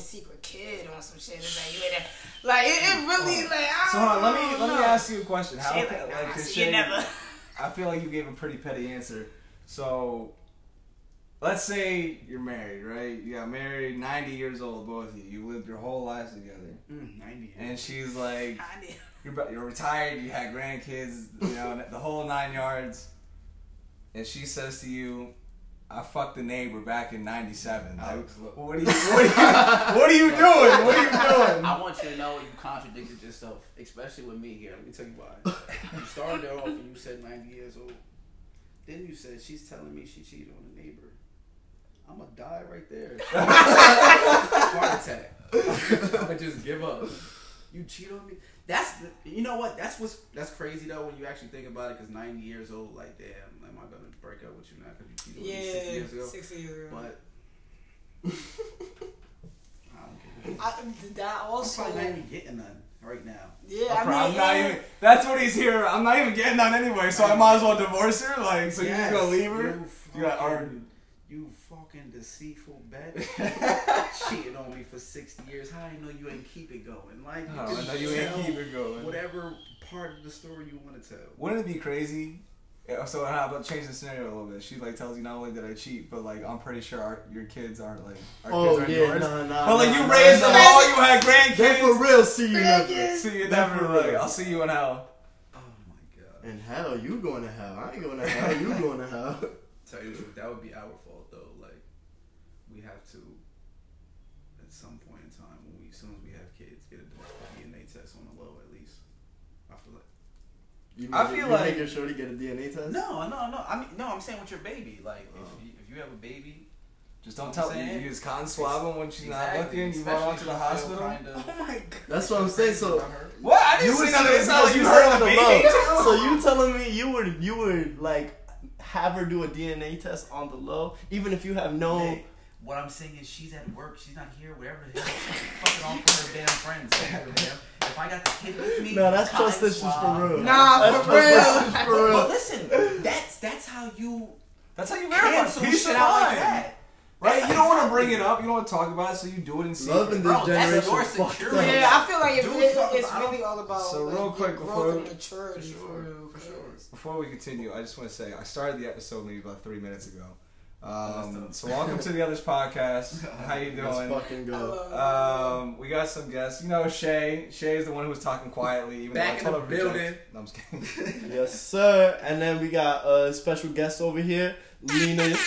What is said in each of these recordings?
your secret kid on some shit. It's like you in there, like it, it really like. I So hold on, let me don't let me ask you a question. How She like, like, nah, 'cause see you never. I feel like you gave a pretty petty answer. So, let's say you're married, right? You got married, 90 years old, both of you. You lived your whole lives together. Mm, 90. And she's like, I need- you're, ba- you're retired, you had grandkids, you know, the whole nine yards. And she says to you, I fucked the neighbor back in 97. Like, what are you, what are you, what are you doing? What are you doing? I want you to know you contradicted yourself, especially with me here. Let me tell you why. You started it off and you said 90 years old. Then you said she's telling me she cheated on the neighbor. I'm gonna die right there. Heart attack. I'm gonna just give up. You cheat on me. That's the, you know what? That's what's that's crazy though when you actually think about it. Because 90 years old, like damn, am I gonna break up with you now because you cheated on me six Yeah, years ago? six years ago. But I don't care. I, that I'm probably not even getting none right now. yeah, I'm, I I'm mean, not yeah. even. That's what he's here. I'm not even getting on anyway, so I might as well divorce her. Like, so you're just gonna leave her? You, You got argued. You fucking deceitful bitch. Cheating on me for 60 years. How I know you ain't keep it going? Like, you Oh, I know you ain't keep it going. Whatever part of the story you want to tell. Wouldn't it be crazy? Yeah, So how about change the scenario a little bit? She like tells you not only did I cheat, but like I'm pretty sure our, your kids aren't like our Oh kids are yeah, yours. nah, nah. but like nah, you nah, raised them nah. all, you had They for real. See you never. See you They never. for Like, real. I'll see you in hell. Oh my god. In hell, you going to hell. I ain't going to hell. You going to hell. Tell you that would be our fault though. Like, we have to, at some point in time, when we, as soon as we have kids, get a DNA test on the low at least. I feel like. You I making- feel you like- making sure to get a DNA test. No, no, no. I mean, no. I'm saying with your baby. Like, Oh. if, you, if you have a baby, Just don't tell saying? you. You just cotton swab them when she's not Exactly, looking. You run on to the especially if you feel hospital. kind of- Oh my god. That's what I'm saying. So What? I didn't you say nothing. It's not like you said heard on the the baby. low. So you telling me you were you would like have her do a DNA test on the low, even if you have no. Hey, what I'm saying is she's at work. She's not here. Wherever the hell she's fucking off with her damn friends. If I got the kid with me, No, that's time trust issues for real. Nah, That's for trust real. issues for But real. listen, that's that's how you That's how you verify. cancel Peace shit of out like that. Right? You don't want to bring it up. You don't want to talk about it, so you do it in secret. Love in this Bro, that's generation. your fucked security. Yeah, I feel like it, Do it, it's about really all about So like, real your quick growth before- and maturity For for, real. for sure. Before we continue, I just want to say I started the episode maybe about three minutes ago. Um, That's so welcome to the Others Podcast. How you Let's doing? fucking I go. love Um, we got some guests. You know, Shay. Shay is the one who was talking quietly. Even Back though I in told the her to building. project. No, I'm just kidding. Yes, sir. And then we got a special guest over here, Lena.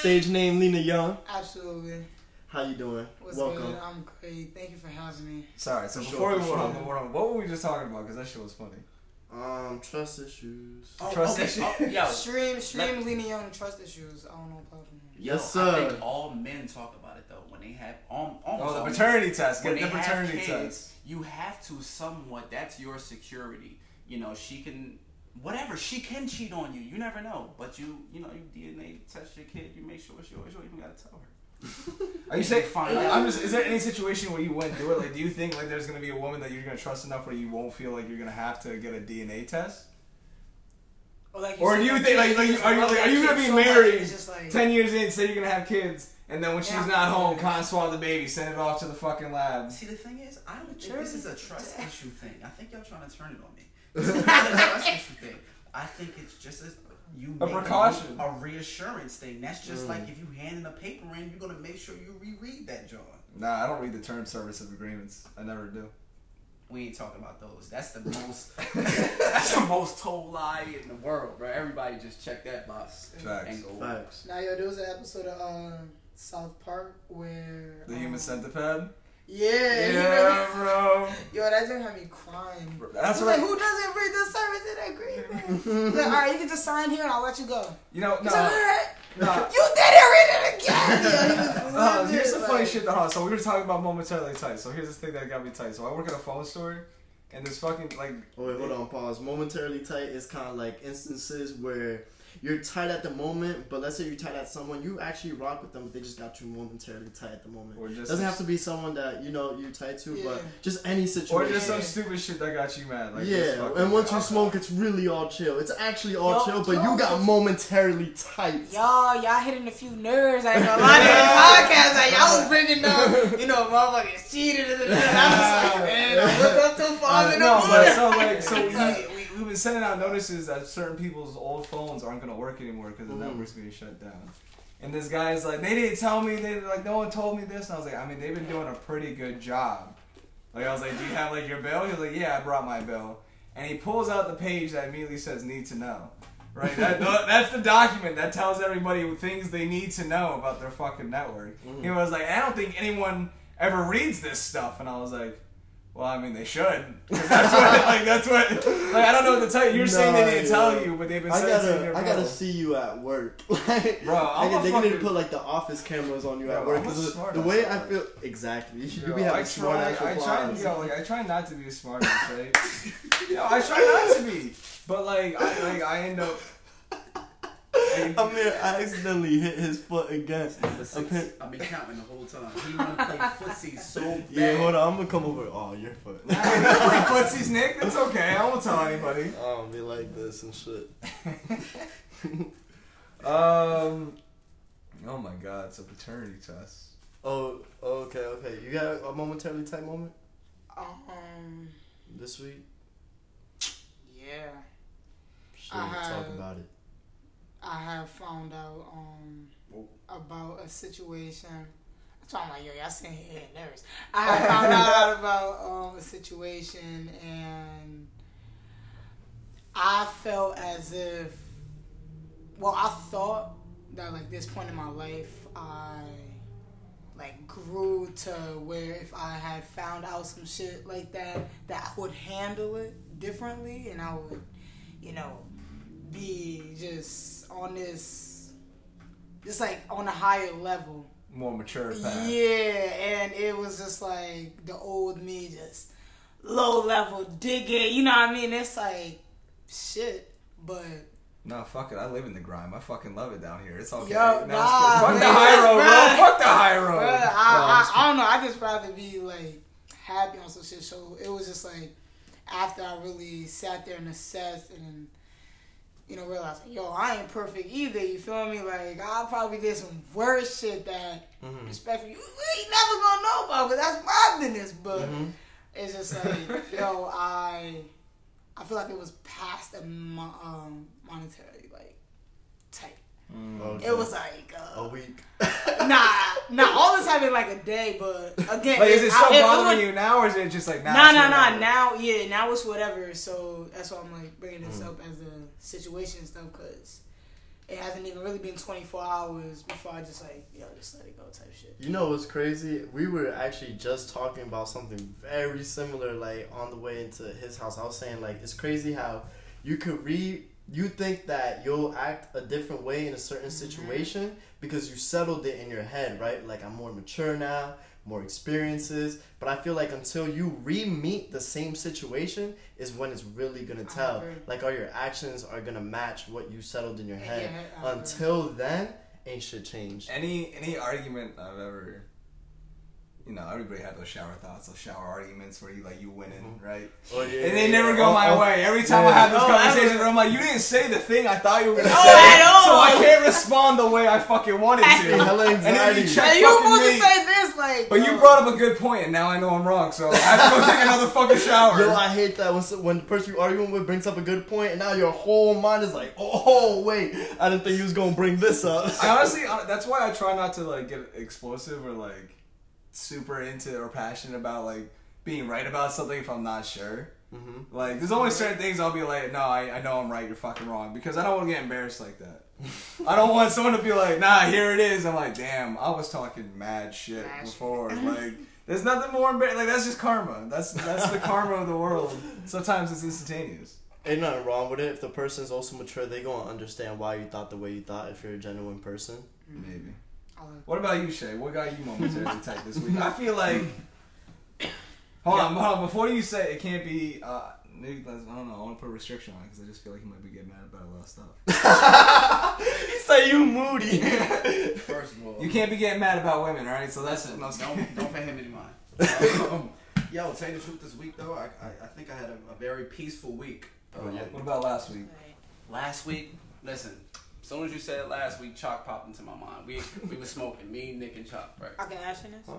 Stage name Lena Young. Absolutely. How you doing? What's Welcome. good? I'm great. Thank you for having me. Sorry. So before sure, we for move on, sure. move on, what were we just talking about? Because that shit was funny. Um, trust issues. Oh, Trust okay. issue. Oh, yo, Stream, stream, Lena Young, trust issues. I don't know about them. yo, Yes, I sir. think all men talk about it though when they have um, almost Oh, the all men. paternity test. when Get they the have paternity kids, test. you have to somewhat. That's your security. You know, she can, whatever. She can cheat on you. You never know. But you, you know, you DNA test your kid. You make sure it's yours. You don't even gotta tell her. Are you saying? Find I'm just. Is there any situation where you wouldn't do it? Like, do you think like there's gonna be a woman that you're gonna trust enough where you won't feel like you're gonna have to get a DNA test? Or, like Or said, do you think, like- like, are you- love like, are you gonna be so married like, Ten years in, say you're gonna have kids, and then when she's not home, can't swallow the baby, send it off to the fucking lab. See, the thing is, I don't think this is a trust issue thing. I think y'all trying to turn it on me. This is not a thing. I think it's just a you A making precaution. a reassurance thing. That's just Mm. like if you handing a paper in, you're gonna make sure you reread that, John. Nah, I don't read the terms service of agreements. I never do. We ain't talking about those. That's the most. that's the most told lie in the world, bro. Everybody just check that box Facts. and go. Facts. Now, yo, there was an episode of um, South Park where The um, human centipede. Yeah, he Yeah, bro. really- yo, that thing had me crying. Bro, That's He's what. like, who doesn't read the service in agreement? Like, all right, you can just sign here and I'll let you go. You know, He's like, all no. right. no. You didn't read it again. Yo, he Uh, livid, here's some funny like- shit though. huh? So we were talking about momentarily tight. So here's the thing that got me tight. So I work at a phone store, and this fucking like. Oh wait, hold on, pause. Momentarily tight is kind of like instances where you're tight at the moment, but let's say you're tight at someone, you actually rock with them, but they just got you momentarily tight at the moment. Or just Doesn't have to be someone that you know you're tight to, Yeah. but just any situation. Or just some stupid shit that got you mad. Like yeah, and once you smoke, it's really all chill. It's actually all Yo, chill, but yo, you got momentarily tight. Y'all, y'all hitting a few nerves. I know a lot of the podcasts, like y'all was bringing up you know, motherfuckers cheated. And I was like, man, I looked up to five Uh, in no, the but so like, so we, we we've been sending out notices that certain people's old phones aren't gonna work anymore because the Mhm. network's being shut down. And this guy's like, they didn't tell me. They like, no one told me this. And I was like, I mean, they've been doing a pretty good job. Like I was like, do you have like your bill? He was like, yeah, I brought my bill. And he pulls out the page that immediately says need to know. Right, that, that's the document that tells everybody things they need to know about their fucking network. Mhm. He was like, I don't think anyone ever reads this stuff, and I was like, well, I mean, they should. 'Cause that's what, like, that's what, like, I don't know what to tell you. You're saying they didn't yeah. tell you, but they've been I saying to your gotta, I gotta see you at work. like, Bro, I'm I a they need to put like the office cameras on you Bro, at work. I'm a 'cause the- way I feel, exactly. You Yo, be I having smart try, ass I try, yo, like, I try not to be a smart ass, right? yo, I try not to be, but like, I, like, I end up. Amir, I accidentally hit his foot again. Number six. Appa- I've been counting the whole time. He want to play footsie so bad. Yeah, hold on. I'm gonna come over. Oh, your foot. I don't play footsies, Nick. That's okay. I won't tell anybody. Oh, be like this and shit. Um. Oh my God! It's a paternity test. Oh, okay, okay. You got a momentarily tight moment Um, this week? yeah, Sure, I talk about it. I have found out um about a situation. So I'm like, yo, y'all sitting here nervous. I have found out about um, a situation, and I felt as if, well, I thought that like this point in my life, I like grew to where if I had found out some shit like that, that I would handle it differently, and I would, you know, be just on this, just like on a higher level. More mature path. Yeah, and it was just like the old me, just low level digging. You know what I mean? It's like shit, but No, fuck it. I live in the grime. I fucking love it down here. It's okay. Yo, No, nah. Fuck the high road, bro. Fuck the high road. Bruh, I, I'm I, I don't know. I just rather be like happy on some shit. So it was just like after I really sat there and assessed and you know realized, like, yo, I ain't perfect either. You feel me? Like I probably did some worse shit that Mm-hmm. respectfully you ain't never gonna know about because that's my business. But Mhm. it's just like, yo, I I feel like it was past the mo- um, monetary like. Mm. Okay. It was like a uh, week. nah, nah. All this happened like a day, but again, Like, is it still I- bothering was- you now, or is it just like now? Nah, it's nah, nah. Now, yeah, now it's whatever. So that's why I'm like bringing this Mm. up as a situation and stuff because it hasn't even really been 24 hours before I just like, yo, just let it go type shit. You know what's crazy? We were actually just talking about something very similar, like on the way into his house. I was saying like it's crazy how you could read. You think that you'll act a different way in a certain mm-hmm. situation because you settled it in your head, right? Like I'm more mature now, more experiences. But I feel like until you re-meet the same situation is when it's really gonna tell. Like all your actions are gonna match what you settled in your head. your head, I agree. Until then, ain't shit changed. Any any argument I've ever, you know, everybody had those shower thoughts, those shower arguments where you like you winning, right? Oh, yeah, And they yeah, never yeah. go Oh, my oh, way. Every time I have those No, conversations, I'm like, you didn't say the thing I thought you were gonna No, say, at all. so I can't respond the way I fucking wanted to. And then you check Hey, you were fucking supposed me. to say this, like. But you brought up a good point, and now I know I'm wrong. So I have to go take another fucking shower. Yo, I hate that when when the person you're arguing with brings up a good point, and now your whole mind is like, oh wait, I didn't think you was gonna bring this up. I honestly, uh, that's why I try not to like get explosive or like super into or passionate about like being right about something if I'm not sure. mm-hmm. Like, there's only certain things I'll be like, no, I, I know I'm right, you're fucking wrong, because I don't want to get embarrassed like that. I don't want someone to be like, nah, here it is. I'm like, damn, I was talking mad shit Mad shit. before. Like, there's nothing more embarrassing. Like, that's just karma. That's that's the karma of the world. Sometimes it's instantaneous. Ain't nothing wrong with it. If the person's also mature, they gonna understand why you thought the way you thought. If you're a genuine person, Maybe. I like- What about you, Shay? What got you momentarily tight this week? I feel like. Hold on, hold on. Before you say it can't be. Uh, maybe that's- I don't know. I want to put a restriction on it because I just feel like he might be getting mad about a lot of stuff. he say you moody. First of all, You can't be getting mad about women, all right? So that's it. no, don't don't pay him any mind. Um, yo, tell you the truth, this week though, I I, I think I had a, a very peaceful week. Oh, yeah. What about last week? Last week, listen. As soon as you said it last week, Chalk popped into my mind. We we were smoking, me, Nick, and Chalk, right? I can ask you this. Huh?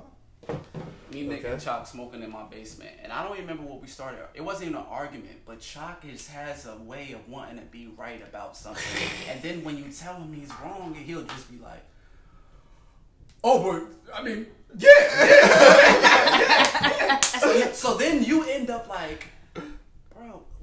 Me, Nick, Okay. and Chalk smoking in my basement, and I don't even remember what we started. It wasn't even an argument, but Chalk just has a way of wanting to be right about something, and then when you tell him he's wrong, he'll just be like, "Oh, but I mean, yeah." so, so then you end up like, bro,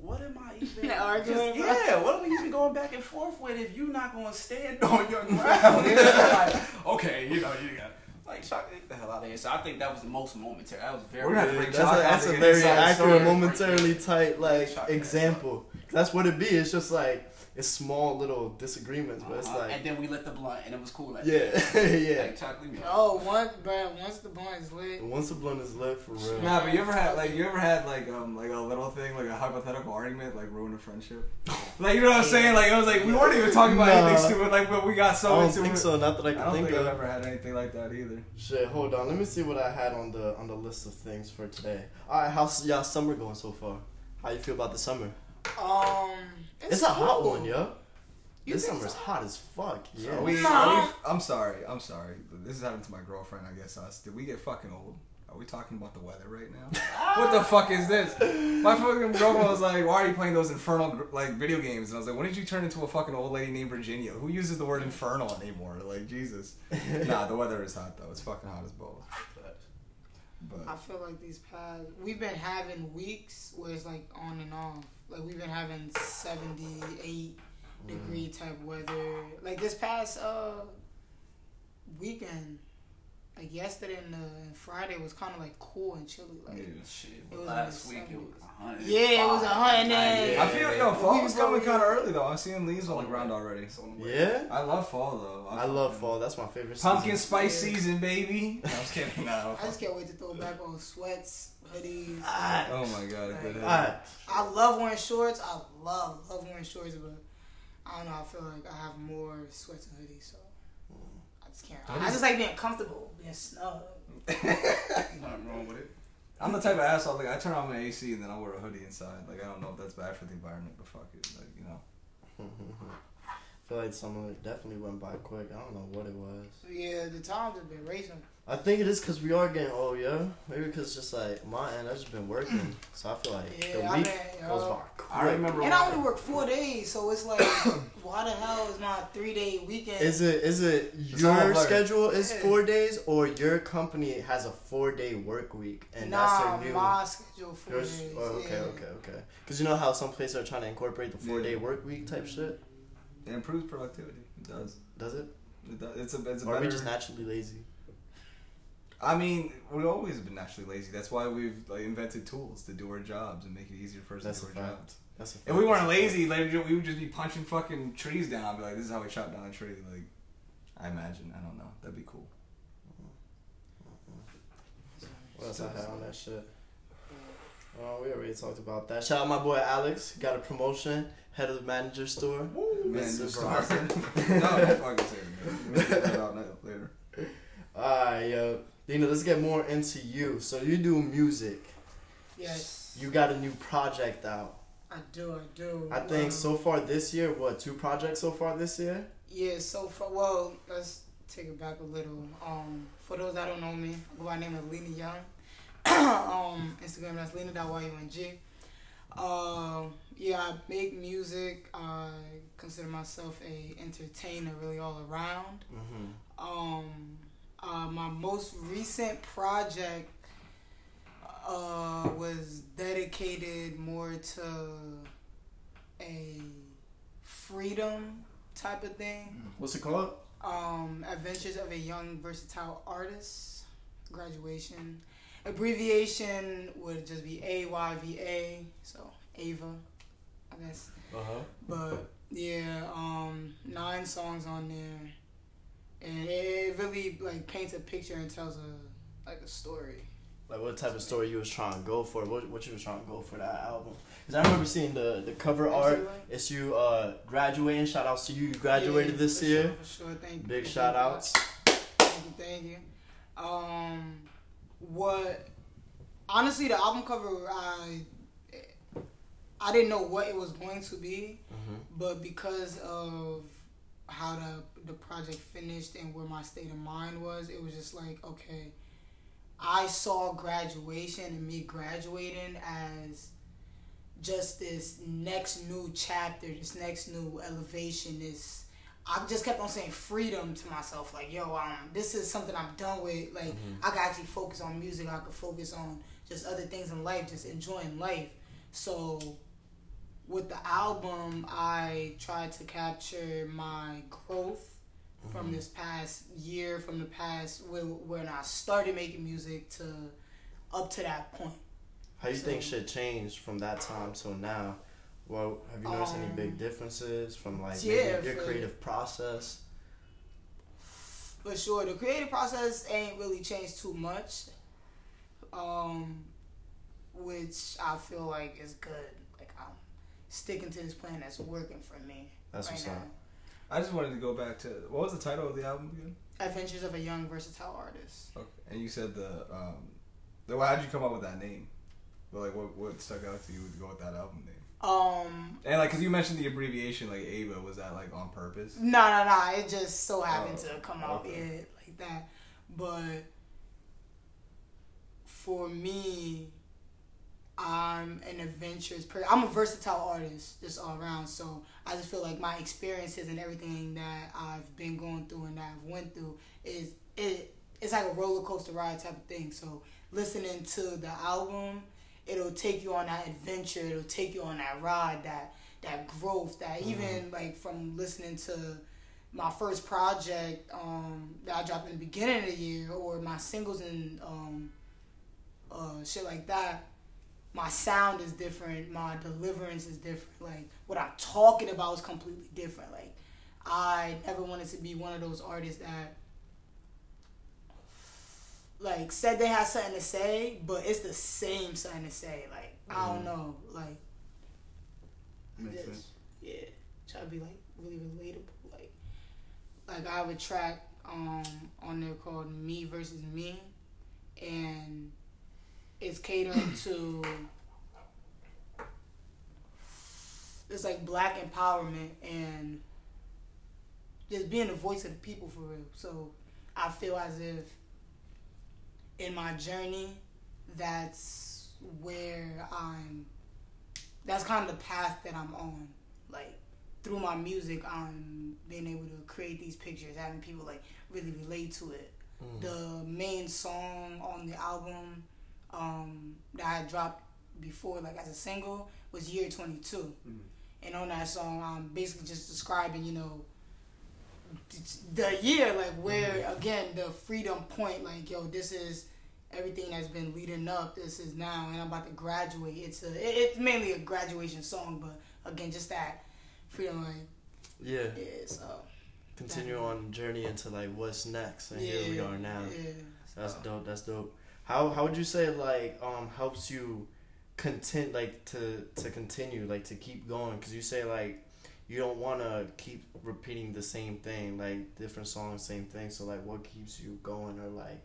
what am I even Arguing just- about? Yeah, what are we even going back and forth with if you're not going to stand on your ground? Like, okay, you know, you got. Like, Chalk, get the hell out of here. So I think that was the most momentary. That was very. We're gonna have to Yeah, bring that's Chalk a, out that's to a very accurate, momentarily tight like example. That's what it be. It's just like it's small little disagreements, but it's Uh-huh. like and then we lit the blunt, and it was cool. Like yeah, yeah. Like, Chalk, leave me alone. Oh, once, bro, once the blunt is lit, Once the blunt is lit for real. Nah, but you ever had like you ever had like um like a little thing like a hypothetical argument like ruin a friendship? Like you know what I'm saying? Like it was like we weren't even talking about Nah. anything stupid. Like but we got so. I so don't into think it. so. Not that I can I don't think think I've ever had anything like that either. Shit, hold on. Let me see what I had on the on the list of things for today. All right, how's y'all summer going so far? How you feel about the summer? um, It's, a hot one, yo. You this think summer's so? hot as fuck. Yeah. Are we, Nah. are we, I'm sorry. I'm sorry. This is happening to my girlfriend. I guess us. Did we get fucking old? Are we talking about the weather right now? what the fuck is this? My fucking girlfriend was like, "Why are you playing those infernal like video games?" And I was like, "When did you turn into a fucking old lady named Virginia? Who uses the word infernal anymore? Like Jesus." nah, the weather is hot though. It's fucking hot as balls. But I feel like these past we've been having weeks where it's like on and off. Like we've been having seventy eight degree type weather. Like this past uh weekend, like yesterday and, uh, and Friday was kind of like cool and chilly. Like Yeah. Shit, but last in the week it was 70s. 100. Yeah, it was a 100 and then- I feel yo We fall is probably- coming kind of early though. I'm seeing leaves on the ground already. Yeah. I love fall though. I love fall. That's my favorite. Pumpkin season. spice Yeah. season, baby. No, I was kidding. No. I just can't wait to throw back on sweats, hoodies. Ah. Oh my god, good. Like, Alright. I love wearing shorts. I love love wearing shorts, but I don't know. I feel like I have more sweats and hoodies, so I just can't. I just like being comfortable, being snug. Nothing wrong with it. I'm the type of asshole like I turn on my AC and then I wear a hoodie inside. Like I don't know if that's bad for the environment, but fuck it. Like you know. I feel like summer definitely went by quick. I don't know what it was. Yeah, the times have been racing. I think it is because we are getting old, yeah. Maybe because just like my end, I've just been working, so I feel like Yeah, the I week mean, goes by quick. I remember. And I only work four days, so it's like, why the hell is my three day weekend? Is it is it It's your schedule is Yeah. four days or your company has a four day work week and nah, that's their new? my schedule four yours- days. oh, okay, yeah. okay, okay. Because you know how some places are trying to incorporate the four day Yeah. work week type shit. It improves productivity. It does. Does it? It does. It's a. It's a Or are we just naturally lazy? I mean, we've always been naturally lazy. That's why we've like invented tools to do our jobs and make it easier for us That's to do our fact. jobs. That's a fact. If we weren't lazy, like we would just be punching fucking trees down. I'd be like, "This is how we chop down a tree." Like, I imagine. I don't know. That'd be cool. What else I had on that shit? Oh, we already talked about that. Shout out my boy Alex. Got a promotion. Head of the manager store. Man, Mr. just Bronson. no, don't fucking say it. man. We'll figure that later. Alright, yo. Dina, let's get more into you. So you do music. Yes, You got a new project out. I do. I do. I think Um, so far this year, what, two projects so far this year? Yeah, so far, well, let's take it back a little. Um, for those that don't know me, I go by the name of Lena Young. um, Instagram that's Lena.yung. Um, yeah, I make music. I consider myself a entertainer, really all around. Mm-hmm. Um, uh, my most recent project uh, was dedicated more to a freedom type of thing. What's it called? Um, Adventures of a Young Versatile Artist. Graduation. Abbreviation would just be AYVA. So Ava, I guess. Uh-huh. But yeah, um, nine songs on there, and it really like paints a picture and tells a like a story. Like what type of story you was trying to go for? What what you was trying to go for that album? Because I remember seeing the the cover art. Absolutely. It's you uh graduating. Shout outs to you. You graduated Yeah, this for year. Sure, for sure, thank you. Big Thank shout outs. Thank you, thank you. Um, what? Honestly, the album cover, I I didn't know what it was going to be, Mm-hmm. but because of how the the project finished and where my state of mind was, it was just like okay. I saw graduation and me graduating as just this next new chapter, this next new elevation, this I just kept on saying freedom to myself, like, yo, um, this is something I'm done with. Like, mm-hmm. I could actually focus on music. I could focus on just other things in life, just enjoying life. So, with the album, I tried to capture my growth mm-hmm. from this past year, from the past when, when I started making music to up to that point. How do you so, think shit changed from that time till now? Well, have you noticed um, any big um, differences from like yeah, your creative process? For sure, the creative process ain't really changed too much. Um, which I feel like is good. Like I'm sticking to this plan that's working for me. That's right what's now. up. I just wanted to go back to what was the title of the album again? Adventures of a Young Versatile Artist. Okay, and you said the um, the, how did you come up with that name? like, what what stuck out to you to go with that album name? Um, and like, cause you mentioned the abbreviation like Ava, was that like on purpose? No, no, no. It just so happened oh, to come out okay. like that. But for me, I'm an adventurous person. I'm a versatile artist, just all around. So I just feel like my experiences and everything that I've been going through and that I've went through is it. It's like a roller coaster ride type of thing. So listening to the album it'll take you on that adventure. It'll take you on that ride, that that growth. That mm-hmm. even like from listening to my first project um, that I dropped in the beginning of the year, or my singles and um, uh, shit like that. My sound is different. My deliverance is different. Like what I'm talking about is completely different. Like I never wanted to be one of those artists that like said they had something to say, but it's the same something to say. Like mm. I don't mm. know, like Makes just, sense. yeah, try to be like really relatable. Like like I have a track um on there called Me versus Me, and it's catering to it's like black empowerment and just being the voice of the people for real. So I feel as if in my journey, that's where I'm. That's kind of the path that I'm on. Like through my music, I'm being able to create these pictures, having people like really relate to it. Mm. The main song on the album um, that I dropped before, like as a single, was Year 22. Mm. And on that song, I'm basically just describing, you know, the year, like where again the freedom point, like yo, this is everything that's been leading up. This is now, and I'm about to graduate. It's a, it, it's mainly a graduation song, but again, just that freedom, like yeah, yeah. So continue on journey into like what's next, and yeah, here we are now. Yeah, that's dope. That's dope. How how would you say like um helps you content like to to continue like to keep going because you say like you don't want to keep repeating the same thing like different songs same thing. So like what keeps you going? Or like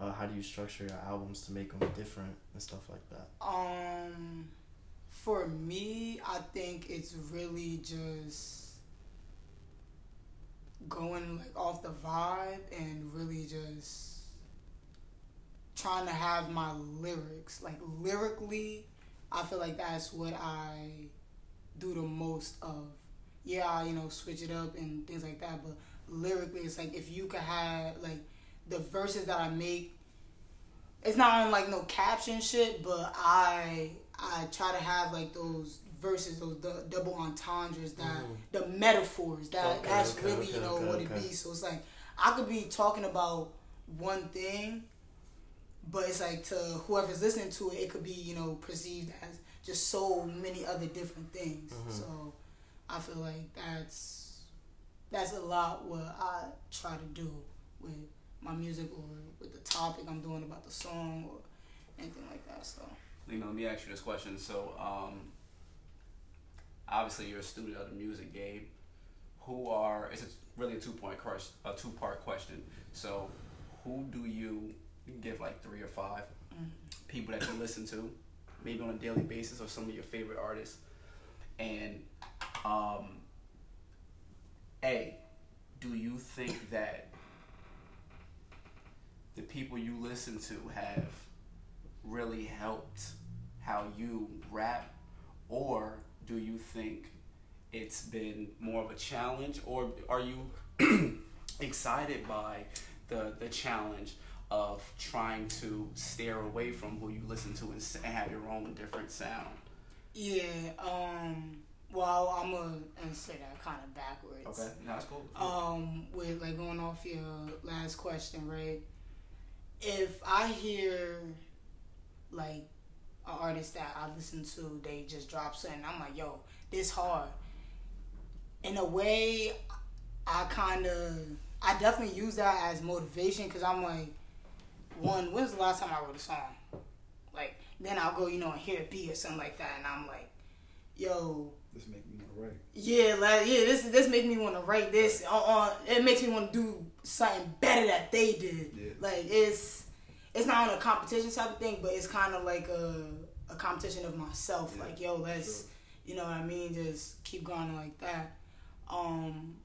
uh, how do you structure your albums to make them different and stuff like that? Um for me i think it's really just going like off the vibe and really just trying to have my lyrics. Like lyrically i feel like that's what i do the most of yeah you know switch it up and things like that but lyrically it's like if you could have like the verses that I make, it's not on like no caption shit, but I I try to have like those verses, those the double entendres, that mm. the metaphors. That okay, that's okay, really okay, you know what it be. So it's like I could be talking about one thing, but it's like to whoever's listening to it, it could be you know perceived as just so many other different things. Mm-hmm. So I feel like that's that's a lot what I try to do with my music or with the topic I'm doing about the song or anything like that. So. You know, let me ask you this question. So, um, obviously, you're a student of the music game. Who are? It's really a two point question, a two part question. So, who do you, you give like three or 5 mm-hmm. people that you listen to, maybe on a daily basis, or some of your favorite artists, and um, a, do you think that the people you listen to have really helped how you rap, or do you think it's been more of a challenge, or are you excited by the the challenge of trying to steer away from who you listen to and and have your own different sound? Yeah. Um. Well, I'm gonna answer that kind of backwards. Okay, no, that's cool. Um, with like going off your last question, right? If I hear like an artist that I listen to, they just drop something, I'm like, yo, this hard. In a way, I kind of, I definitely use that as motivation because I'm like, one, when's the last time I wrote a song? Like, then I'll go, you know, and hear a beat or something like that, and I'm like, yo, This make me want to write. yeah, like yeah, this this make me want to write this. On, on it makes me want to do something better that they did. Yeah. Like it's it's not on a competition type of thing, but it's kind of like a a competition of myself. Yeah, like yo, let's sure. you know what I mean. Just keep going like that. Um,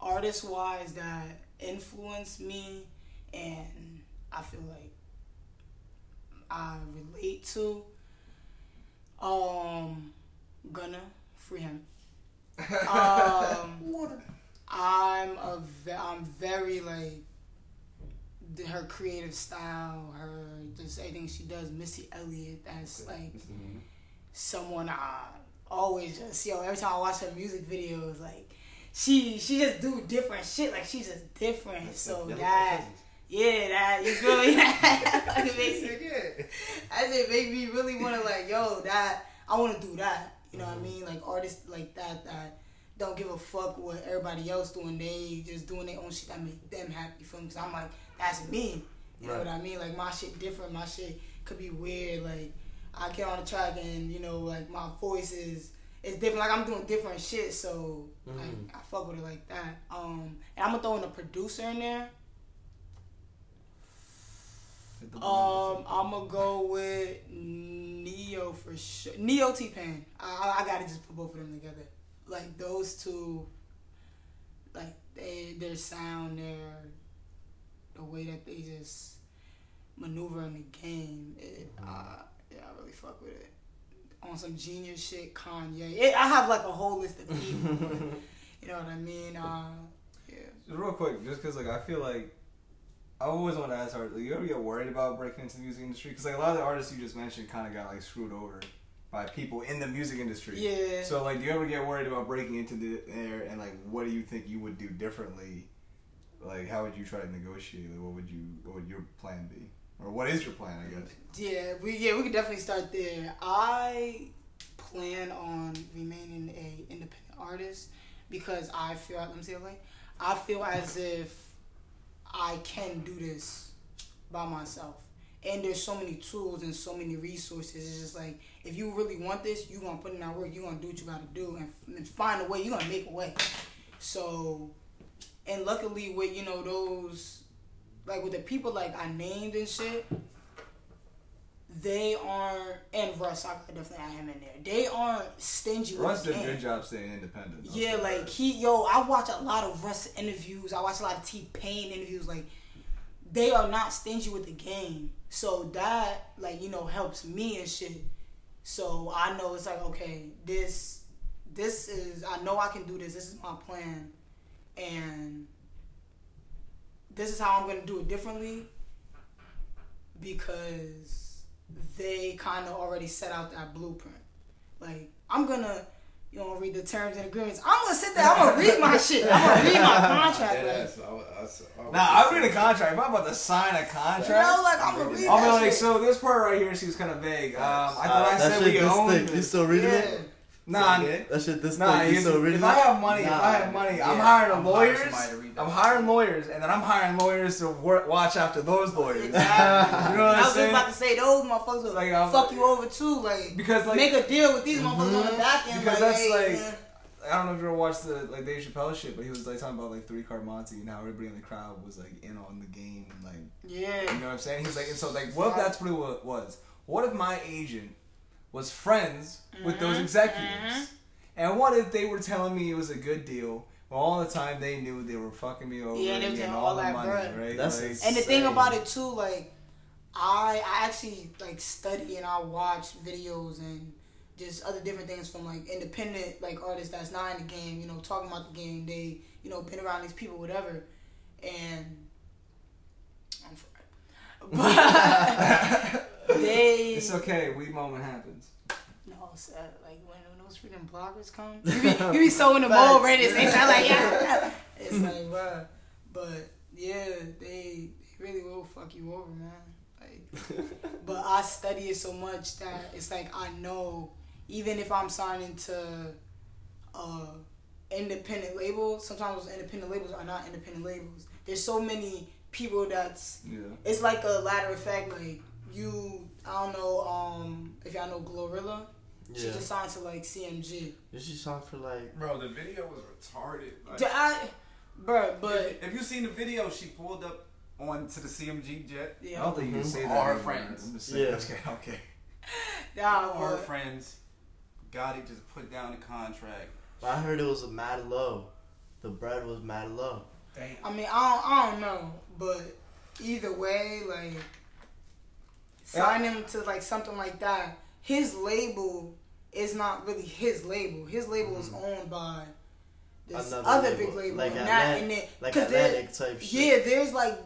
artist wise, that influenced me, and I feel like I relate to. Um, gonna free him. Um, I'm a ve- I'm very like the, her creative style, her just everything she does. Missy Elliott, that's like someone I always just yo. Every time I watch her music videos, like she she just do different shit. Like she's just different. So that yeah, that you feel me? that makes me that shit make me really want to like, yo, that I want to do that. You know what I mean? Like artists like that that don't give a fuck what everybody else doing. They just doing their own shit that make them happy. From because I'm like, that's me. You know what I mean? Like my shit different. My shit could be weird. Like I get on the track and you know like my voice is. It's different. Like I'm doing different shit, so like Mhm. I fuck with it like that. Um, and I'm gonna throw in a producer in there. Um, I'm gonna go with Ne-Yo for sure. Ne-Yo T Pain. I, I I gotta just put both of them together. Like those two, like they their sound, their the way that they just maneuver in the game. It, uh, yeah, I really fuck with it. On some genius shit, Kanye. It, I have like a whole list of people. you know what I mean? Uh, yeah. Just real quick, just because like I feel like I always want to ask her, like, you ever get worried about breaking into the music industry? Because like a lot of the artists you just mentioned kind of got like screwed over by people in the music industry. Yeah. So like, do you ever get worried about breaking into the air? and like, what do you think you would do differently? Like, how would you try to negotiate? Like, what would you, what would your plan be, or what is your plan? I guess. Yeah, we yeah we could definitely start there. I plan on remaining a independent artist because I feel let me like I feel as if I can do this by myself. And there's so many tools and so many resources. It's just like if you really want this, you gonna put in that work. You gonna do what you gotta do and, and find a way. You're gonna make a way. So, and luckily with you know those like with the people like I named and shit, they aren't and Russ, I could definitely add him in there. They aren't stingy with Russ did a good job staying independent. I'll Yeah, like he, yo, I watch a lot of Russ interviews. I watch a lot of T Pain interviews. Like, they are not stingy with the game. So that, like, you know, helps me and shit. So I know it's like, okay, this, this is, I know I can do this. This is my plan, and this is how I'm gonna do it differently because they kind of already set out that blueprint. Like, I'm gonna you don't read the terms and agreements. I'm gonna sit there. I'm gonna read my shit. I'm gonna read my contract. Like, Deadass, I would- I was- I would Nah, I say- read a contract. If I'm about to sign a contract, you know, like I'm gonna read I'll be like, shit. so this part right here seems kind of vague. Um, I Uh, thought I said shit we this owned thick. You still reading yeah. it? Nah, That shit this nah. thick. You you- still reading if? I have money, if I have money, I'm hiring I'm lawyers. somebody to read that I'm hiring lawyers, and then I'm hiring lawyers to work, watch after those lawyers. Exactly. You know what I'm saying? I'm was just about to say those motherfuckers will Like, I'm- fuck you over too. Like Because like make a deal with these motherfuckers on the mm-hmm. back end. Because like, that's hey, like- man. I don't know if you ever watched the like Dave Chappelle shit, but he was like talking about like three card Monte and how everybody in the crowd was like in on the game and like yeah. You know what I'm saying? He's like, and so like, what if that's what it was? What if my agent was friends with those Mhm, executives? mhm. And what if they were telling me it was a good deal, all the time they knew they were fucking me over Yeah, and they was getting getting all all the that money, bread. right? That's like. And the thing about it too, like I I actually like study and I watch videos and just other different things from like independent like artists that's not in the game, you know, talking about the game. They you know been around these people, whatever, and I'm fried. But they it's okay. We moment happens. no, it's, uh, like when, when those freaking bloggers come, you be, you be so in the mode, right? It's it's like yeah, yeah. it's like bruh. But yeah, they they really will fuck you over, man. Like, but I study it so much that it's like I know even if I'm signing to uh independent labels, sometimes those independent labels are not independent labels. There's so many people that's Yeah. it's like a ladder effect. Like you, I don't know um if y'all know Glorilla. Yeah. She Yeah. just signed to like CMG. You should song for like. Bro, the video was retarded. Like, D- I, bruh, but if, if you seen the video, she pulled up onto the CMG jet. Yeah, I don't think you can say that. All her anymore. friends. I'm just saying. Yeah. Okay. Okay. nah, All her but, friends, Gotti just put down the contract. I heard it was a mad low. The bread was mad low. Damn. I mean, I don't, I don't know, but either way, like sign him to like something like that. His label is not really his label. His label is mm-hmm. owned by this Another other label. big label, Like and Atlant- that and it Like Atlantic type shit. Yeah, there's like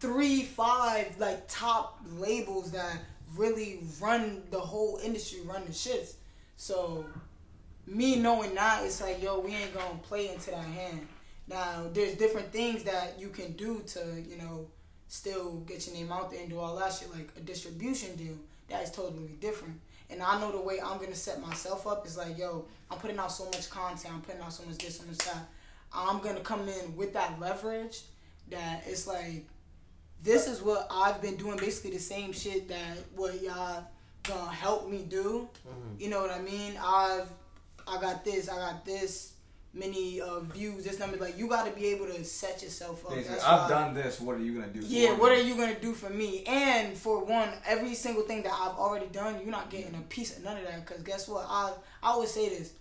three, five like top labels that really run the whole industry, run the shits. So me knowing that, it's like, yo, we ain't gonna play into that hand. Now, there's different things that you can do to, you know, still get your name out there and do all that shit, like a distribution deal. That is totally different. And I know the way I'm gonna set myself up is like, yo, I'm putting out so much content, I'm putting out so much this, so much that. I'm gonna come in with that leverage that it's like, this is what I've been doing, basically the same shit that what y'all gonna help me do. Mhm. You know what I mean? I've I got this, I got this many uh, views, this number. Like you got to be able to set yourself up. Basically, I've done this. What are you gonna do? Yeah, what me? are you gonna do for me? And for one, every single thing that I've already done, you're not getting a piece of none of that. Cause guess what? I I always say this.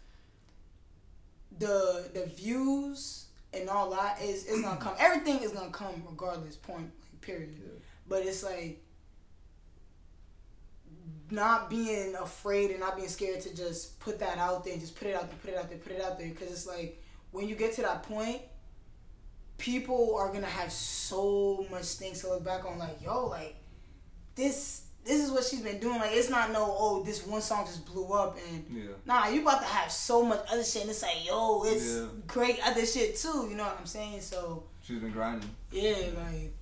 The the views and all that is is gonna come. Everything is gonna come regardless. Point. Like period. Yeah. But it's like not being afraid and not being scared to just put that out there and just put it out there, put it out there, put it out there. Because it's like when you get to that point, people are gonna have so much things to look back on. Like, yo, like this, this is what she's been doing. Like, it's not no, oh, this one song just blew up and Yeah. nah, you about to have so much other shit. And it's like, yo, it's Yeah. great other shit too. You know what I'm saying? So She's been grinding. yeah, like.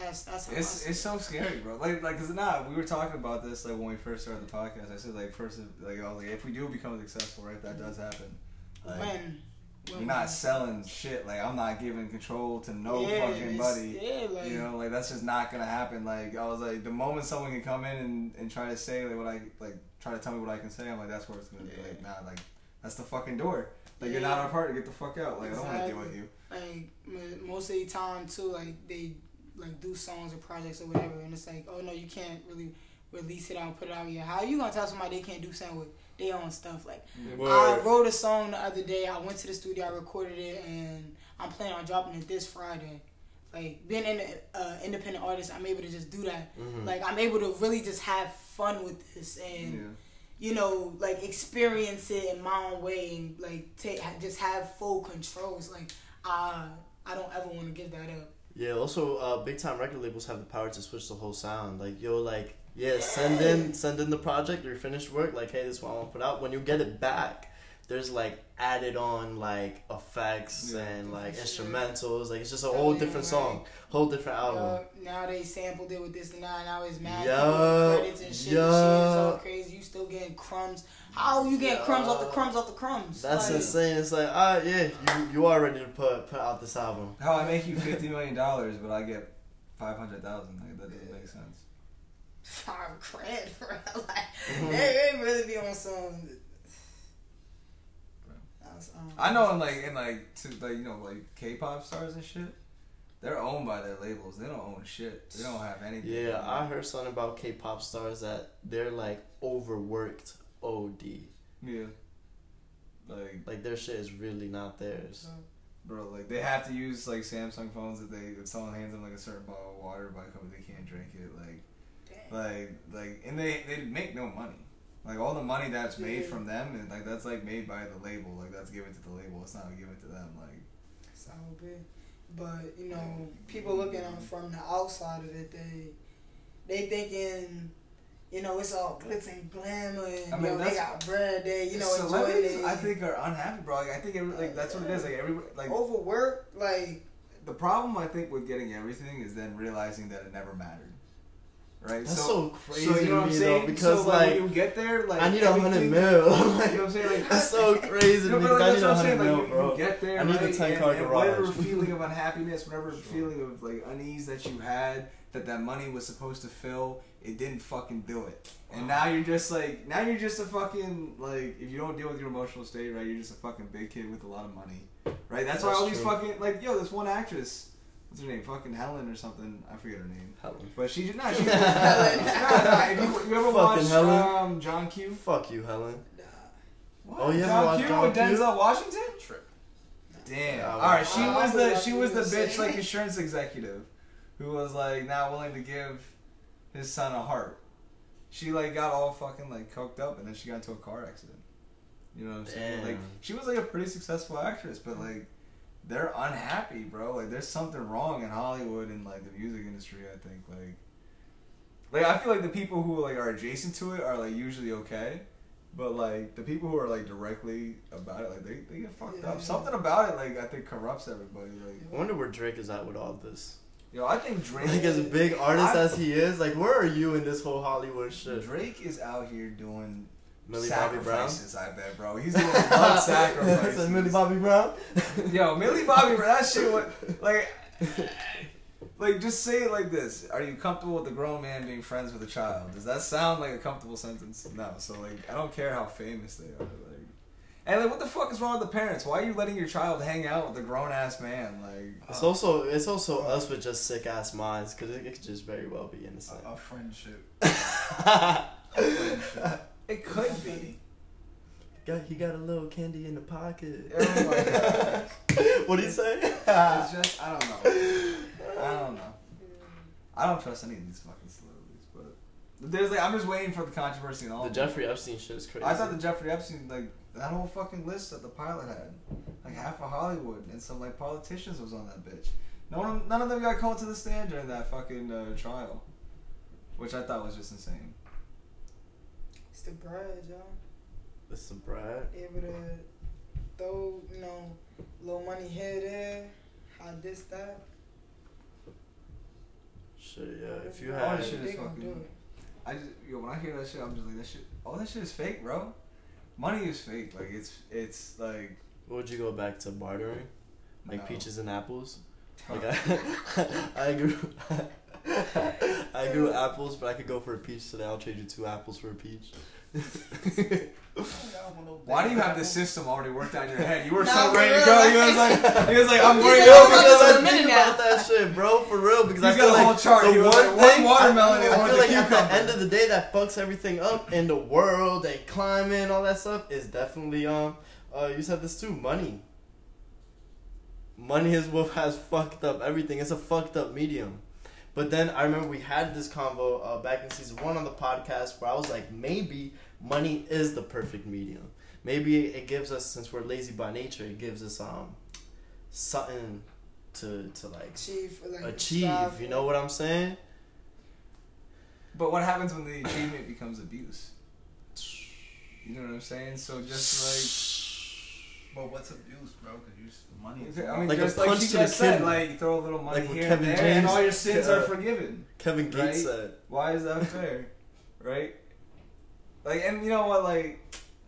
That's that's how It's it's so scary, bro. Like like, cause nah, we were talking about this like when we first started the podcast. I said like first, like I was like, if we do become successful, right, that does happen. Like, when You're when- not selling shit. Like I'm not giving control to no Yeah, fucking buddy. Yeah, like You know, like that's just not gonna happen. Like I was like, the moment someone can come in and, and try to say like what I like, try to tell me what I can say, I'm like, that's where it's gonna be. Like, nah, like that's the fucking door. Like you're not our party. Get the fuck out. Like I don't want to deal Exactly. with you. like most of the time too, like they like do songs or projects or whatever, and it's like, oh no, you can't really release it out, put it out yet. How are you gonna tell somebody they can't do something with their own stuff? Like I wrote a song the other day. I went to the studio, I recorded it, and I'm planning on dropping it this Friday. Like being an uh, independent artist, I'm able to just do that. Mhm. Like I'm able to really just have fun with this and Yeah. you know, like experience it in my own way and like take just have full control. It's like I I don't ever want to give that up. Yeah, also uh, big time record labels have the power to switch the whole sound. Like yo, like yeah, send in send in the project, your finished work. Like hey, this is what I want to put out. When you get it back, there's like added on like effects Yeah. and like instrumentals. Like it's just a whole different right. song, whole different album. now they sampled it with this and that. Now it's mad people credits and shit. Is crazy. You still getting crumbs. How you getting crumbs off the crumbs off the crumbs? That's Like, insane. It's like ah yeah, you you are ready to put put out this album. How I make you fifty million dollars, but I get five hundred thousand. Like that doesn't make sense. Five grand for like Mhm. they, they really be on some. That's, um, I know in like in like to like you know like K-pop stars and shit. They're owned by their labels. They don't own shit. They don't have anything. Yeah, I heard something about K-pop stars that they're like overworked OD. Yeah. Like, Like their shit is really not theirs. bro, like they have to use like Samsung phones if they if someone hands them like a certain bottle of water by company they can't drink it. Like, Damn. like, like, and they they make no money. Like all the money that's made Yeah. from them, and like that's like made by the label. Like that's given to the label. It's not given to them. Like, So big. But you know, people looking on from the outside of it, they they thinking, you know, it's all glitz and glamour, and I mean, yo, they got bread, they you know enjoying celebrities, it. I think are unhappy, bro. Like I think every, like that's what it is. Like every like overwork, like the problem I think with getting everything is then realizing that it never mattered. Right? That's so, so, crazy so you know what I'm saying? though, because so, like, like when you get there, like I need a hundred everything- mil. You know what I'm saying? Like that's so crazy to No, me. but 'cause I that's need what a I'm saying. hundred Like mil, you, bro. you get there, I need a right? 10 and, car and garage. whatever feeling of unhappiness, whatever Sure. feeling of like unease that you had, that that money was supposed to fill, it didn't fucking do it. And now you're just like, now you're just a fucking like, if you don't deal with your emotional state, right? You're just a fucking big kid with a lot of money, right? That's, why That's all these fucking like, yo, this one actress, what's her name? Fucking Helen or something. I forget her name. Helen. But she did not. She, Helen. nah, nah, if you, you ever Fucking watched Helen. um, John Q? Fuck you, Helen. nah. What? Oh, you ever John Q John with Q? Denzel Washington? Trip. Damn. Yeah, All right, she that. was the she was the the bitch like insurance executive, who was like not willing to give his son a heart. She like got all fucking like coked up, and then she got into a car accident. You know what I'm saying? Damn. Like she was like a pretty successful actress, but like they're unhappy, bro. Like there's something wrong in Hollywood and like the music industry. I think like like I feel like the people who like are adjacent to it are like usually okay. But like the people who are like directly about it, like they, they get fucked Yeah. up. Something about it, like I think corrupts everybody. Like, I wonder where Drake is at with all this. Yo, I think Drake, Like as a big artist I- as he is, like where are you in this whole Hollywood shit? Drake is out here doing Millie Bobby Brown. sacrifices. I bet, bro. He's doing blood sacrifices. That's Millie Bobby Brown. Yo, Millie Bobby, Brown, that shit. What, like, like just say it like this: Are you comfortable with a grown man being friends with a child? Does that sound like a comfortable sentence? No. So like, I don't care how famous they are. Like, and like, what the fuck is wrong with the parents? Why are you letting your child hang out with a grown ass man? Like, It's uh. also it's also us with just sick ass minds because it, it could just very well be innocent. A, a friendship. it could be. got he got a little candy in the pocket. Oh what would he say? It's just I don't know. I don't know. I don't trust any of these fucking celebrities, but there's like I'm just waiting for the controversy and all. the. Jeffrey Epstein shit is crazy. I thought the Jeffrey Epstein like that whole fucking list that the pilot had, like half of Hollywood and some like politicians was on that bitch. No one, none of them got called to the stand during that fucking uh, trial, which I thought was just insane. It's the bread, y'all. it's the Brad. Able to throw, you know, little money here, there, how this, that. Shit, yeah. If you All had that shit is fucking- I just yo when I hear that shit, I'm just like that shit. All that shit is fake, bro. Money is fake. Like it's it's like would you go back to bartering? Like no. peaches and apples? Like I, I grew I grew apples, but I could go for a peach today. I'll trade you two apples for a peach. Why do you have this system already worked out in your head? You were Nah, so ready to go. He was like, he was like, I'm worried I'm because I think about that shit, bro, for real. Because I He's feel got a like whole chart. the He one like, one thing, watermelon I, I feel like at the end of the day, that fucks everything up in the world and climate and all that stuff is definitely um. Uh, you said this too, money. Money is what has fucked up everything. It's a fucked up medium. But then I remember we had this convo uh, back in season one on the podcast where I was like, maybe money is the perfect medium. Maybe it gives us, since we're lazy by nature, it gives us um something to to like Achieve, like, achieve. strive You know what I'm saying? But what happens when the achievement becomes abuse? You know what I'm saying? So just But what's abuse, bro? Because you s- money. Is like, I mean, Like a just like punch she to the just said, kidney. like you throw a little money Like here Kevin and there, and all your sins uh, are forgiven. Kevin Gates Right? said. Why is that fair? right? Like, and you know what? Like,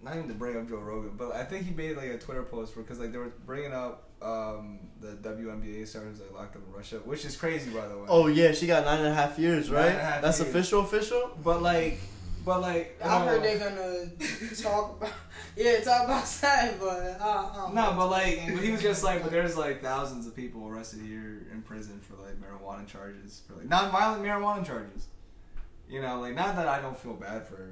not even to bring up Joe Rogan, but I think he made like a Twitter post because like they were bringing up um, the WNBA star who's like locked up in Russia, which is crazy by the way. Oh yeah, she got nine and a half years, right? and a half That's years. official, official. But like, but like, I uh, heard they're gonna talk about, yeah, talk about that, but uh, No, know. but like, but he was just like, but there's like thousands of people arrested here in prison for like marijuana charges, for like non-violent marijuana charges. You know, like not that I don't feel bad for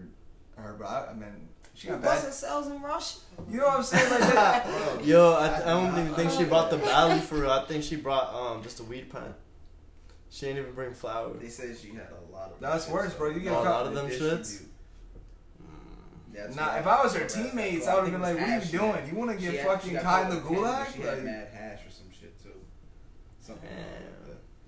her, but I, I mean, She got busting bad. cells in Russia. You know what I'm saying? Like that. Yo, I, I don't even think she brought the valley for real. I think she brought um just a weed plant. She didn't even bring flour. They said she had a lot of. That's worse, bro. You get a a lot of them shits? Mm. That's Nah, if I was her teammates, I would have been like, "What are you was hash. doing? You want to get had- fucking she got in the caught with pins, gulag?" She had Like, mad hash or some shit too. Something like.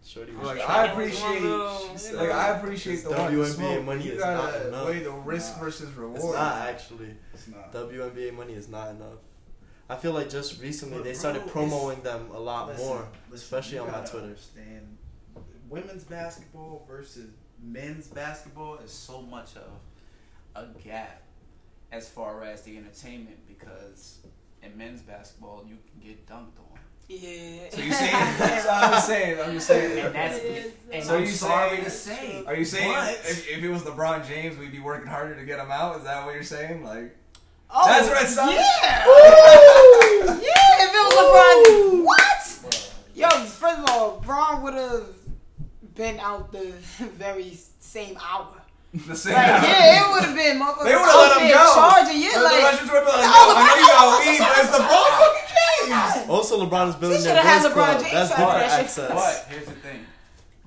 Shorty was Like. I appreciate, was like I appreciate the WNBA smoke. money you is gotta not enough. weigh the risk Nah. versus reward. It's not actually. It's not. WNBA money is not enough. I feel like just recently But they started it's- promoting them a lot Listen, more, listen, especially on my gotta Twitter. Understand, women's basketball versus men's basketball is so much of a gap as far as the entertainment because in men's basketball you can get dunked on. Yeah. So you saying? so I'm just saying. I'm just saying. And that's and So I'm you sorry saying- to say. Are you saying if, if it was LeBron James, we'd be working harder to get him out? Is that what you're saying? Like, Oh, That's what it sounds- Yeah. yeah, if it was LeBron. What? Yo, first of all, Bron would have been out the very same hour. the same. Like, yeah, it would have been motherfuckers They would've let him go. charging. Yeah, the, the like, Russians would be like, No, "Yo, I know you got LeBron- weed, but it's LeBron fucking James." Also, LeBron is building their shoulda boys club. James That's out different access. But here's the thing,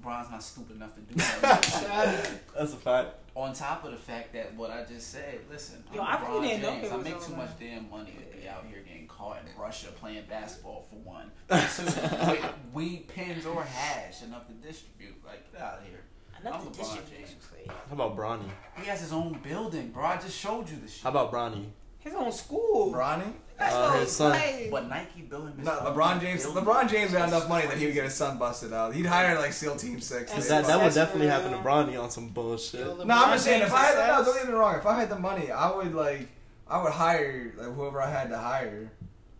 LeBron's not stupid enough to do that. That's a fact. On top of the fact that what I just said, listen, Yo, I'm I really didn't know James. it I make too much damn money to be out here getting caught in Russia playing basketball for one. Two, with weed pins or hash enough to distribute. Like, get out of here. Enough I'm to LeBron distribute. James. How about Bronny? He has his own building, bro. I just showed you the shit. How about Bronny? His own school. Bronny? That's Uh, no his son. like- But Nike building. his No, own LeBron James. building. LeBron James got enough money that he would get his son busted out. He'd hire like SEAL Team Six. to That, that would definitely happen to Bronny on some bullshit. No, I'm just saying if I had the, no, don't get me wrong. If I had the money, I would like I would hire like whoever I had to hire.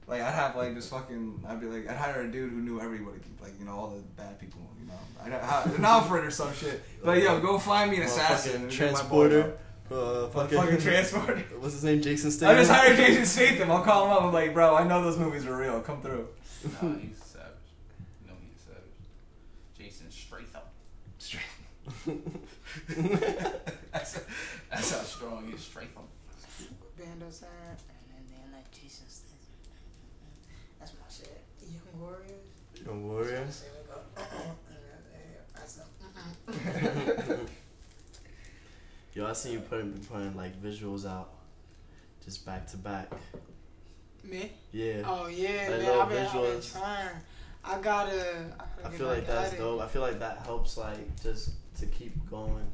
Like I'd have like just fucking I'd be like I'd hire a dude who knew everybody, like you know all the bad people, you know. I'd have an Alfred or some shit. But yo, go find me an assassin. and Motherfucking do my ball transporter. Uh, fucking, Fucking transporter. What's his name? Jason Statham. I just hired Jason Statham. I'll call him up. I'm like, bro, I know those movies are real. Come through. No, he's a savage. No, he's a savage. Jason Stratham. that's, that's how strong he is. Stratham. Bando sign, and then they like Jason Statham. That's my shit. Young Warriors. Young Warrior. There we go. That's a- Yo, I seen you putting putting like visuals out, just back to back. Me? Yeah. Oh yeah, I man. love I've been, I've been trying. I gotta. I, gotta I feel like that's it. dope. I feel like that helps like just to keep going.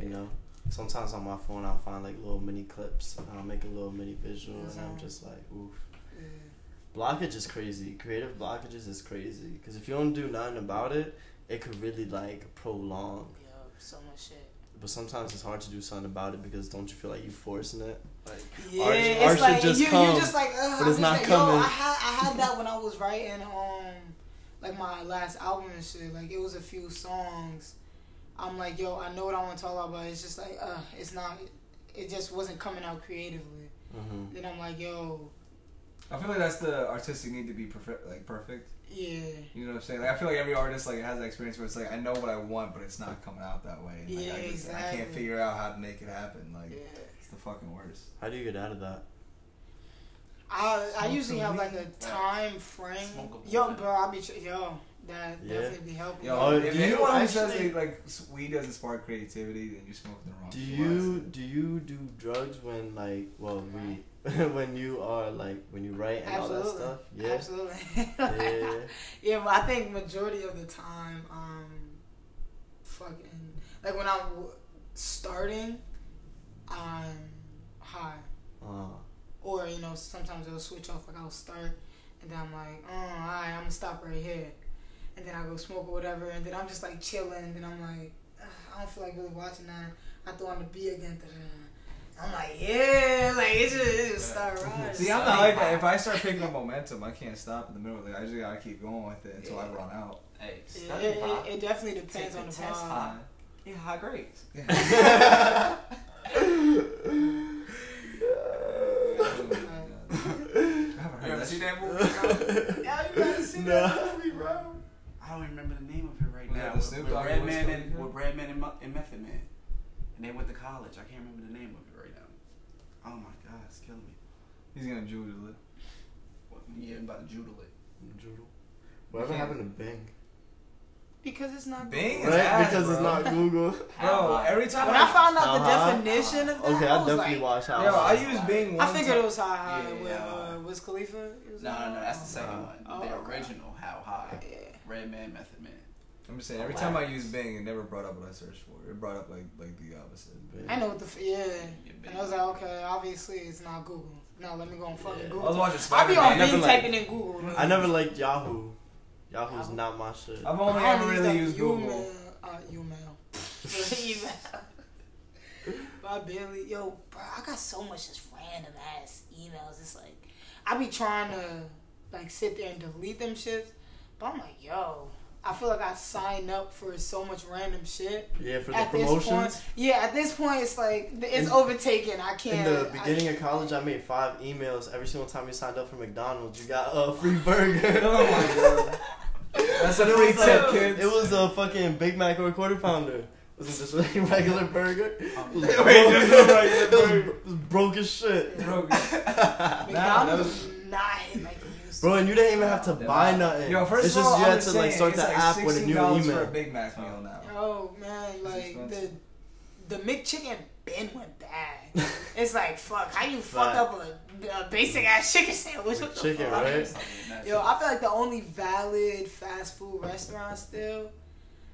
You know. Sometimes on my phone I'll find like little mini clips and I'll make a little mini visual and I'm just like, oof. Yeah. Blockage is crazy. Creative blockages is crazy because if you don't do nothing about it, it could really like prolong. Yo, so much shit. But sometimes it's hard to do something about it because don't you feel like you forcing it? Like Yeah, Art- it's art like just you, come, you're just like, Ugh, but it's not like, coming. Yo, I had I had that when I was writing um like my last album and shit. Like it was a few songs. I'm like, yo, I know what I want to talk about, but it's just like, uh, it's not. It just wasn't coming out creatively. hmm Then I'm like, yo, I feel like that's the artistic need to be perfect, like perfect. yeah, You know what I'm saying? Like I feel like every artist like has that experience where it's like I know what I want, but it's not coming out that way. And, like, Yeah, I, just, I can't figure out how to make it happen. Like yeah. it's the fucking worst. How do you get out of that? I I Smoke usually have like a time frame. Smoke Yo, bro, I'll be tr- yo. That Yeah. definitely be helping. Yo, Oh, if you anyone who says they, like weed doesn't spark creativity, then you're smoking the wrong. Do you do you do drugs when like well we when you are like when you write and all that stuff? Yeah. Absolutely. Yeah. Yeah, but I think majority of the time, um, fucking like when I'm starting, I'm high, Uh, or you know sometimes it'll switch off. Like I'll start, and then I'm like, oh, alright, I'm gonna stop right here, and then I go smoke or whatever, and then I'm just like chilling, and then I'm like, I don't feel like really watching that. I throw on the beat again. da-da-da. I'm like, yeah, like it just, it just start riding. See, I'm not like that. If I start picking up momentum, I can't stop in the middle. Like I just gotta keep going with it until I run out. Hey, it, it, it definitely depends the on the test vibe. high. Yeah, high grades. I haven't You ever that see shit. that movie? bro? yeah, you gotta see Nah. that movie, bro. I don't even remember the name of it right Was now. that the With, with Dogg Redman and going with Redman and, Mu- and Method Man, and they went to college. I can't remember the name of it right now. Oh my god, it's killing me. He's gonna Google it. What, yeah, I'm about to judle it. Joodle. Whatever happened to Bing? Because it's not Bing? Google. It's Right? ass, Because it's not Google. Bro, every time When I, I found out the Uh-huh. definition of that, Okay, I I was definitely like, watched How yo, I High. use Bing one I figured time. it was How High Yeah, with yeah. uh, Wiz Khalifa. No, no, no, that's the second Uh, one. oh, the okay. original, How High. Yeah. Redman, Method Man. I'm just saying, every time I use Bing, it never brought up what I searched for. It brought up like like the opposite. I know what the f- yeah. Yeah, And I was like, okay, obviously it's not Google. No, let me go and fucking Yeah. Google. I was watching I'll be Spider on Man. never Bing like- typing in Google. I never liked Yahoo. Yahoo's Yahoo? not my shit. I've only I ever only really used that Google. Umail, uh, email. email. but I barely, yo, bro, I got so much just random ass emails. It's like, I be trying to, like, sit there and delete them shits. But I'm like, yo, I feel like I sign up for so much random shit. Yeah, for the At this promotions. point, yeah, at this point, it's like, it's In- overtaken. I can't. In the beginning of college, I made five emails every single time you signed up for McDonald's. You got a free burger. Oh my god. That's a But it free was tip, a- kids. It was a fucking Big Mac or a quarter pounder. It wasn't just a regular burger. Um, it was, Wait, broke, just a regular it was, burger. it was broke as shit. Bro, McDonald's was- not like it. Bro, and you didn't even have to buy nothing. Yo, first it's of just all, you I'm had just to like saying, start it's the like app with a new $16 for a. Big Mac meal now. Oh man, like the expensive. the McChicken bin went bad. it's like fuck, how you fuck Fact. up a, a basic ass chicken sandwich? What the Chicken, fuck? right? Yo, I feel like the only valid fast food restaurant still,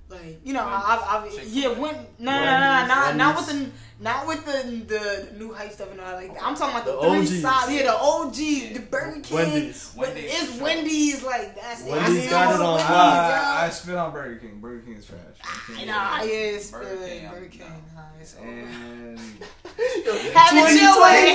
like you know, I, I, I Chick-fil-A. yeah, when no, no, no, no, not not with the not with the the new hype stuff and all like that. I'm talking about the, The three OGs. side, yeah, the OG, the Burger King. Wendy's. Wendy's, it's sure. Wendy's like that's it. I Wendy's got it on Wendy's, I, I yo. spit on Burger King. Burger King is trash. I can't Nah, do yeah, it. it's Burger good. King, Burger I'm- King, no. nah, it's over. And Have it your way.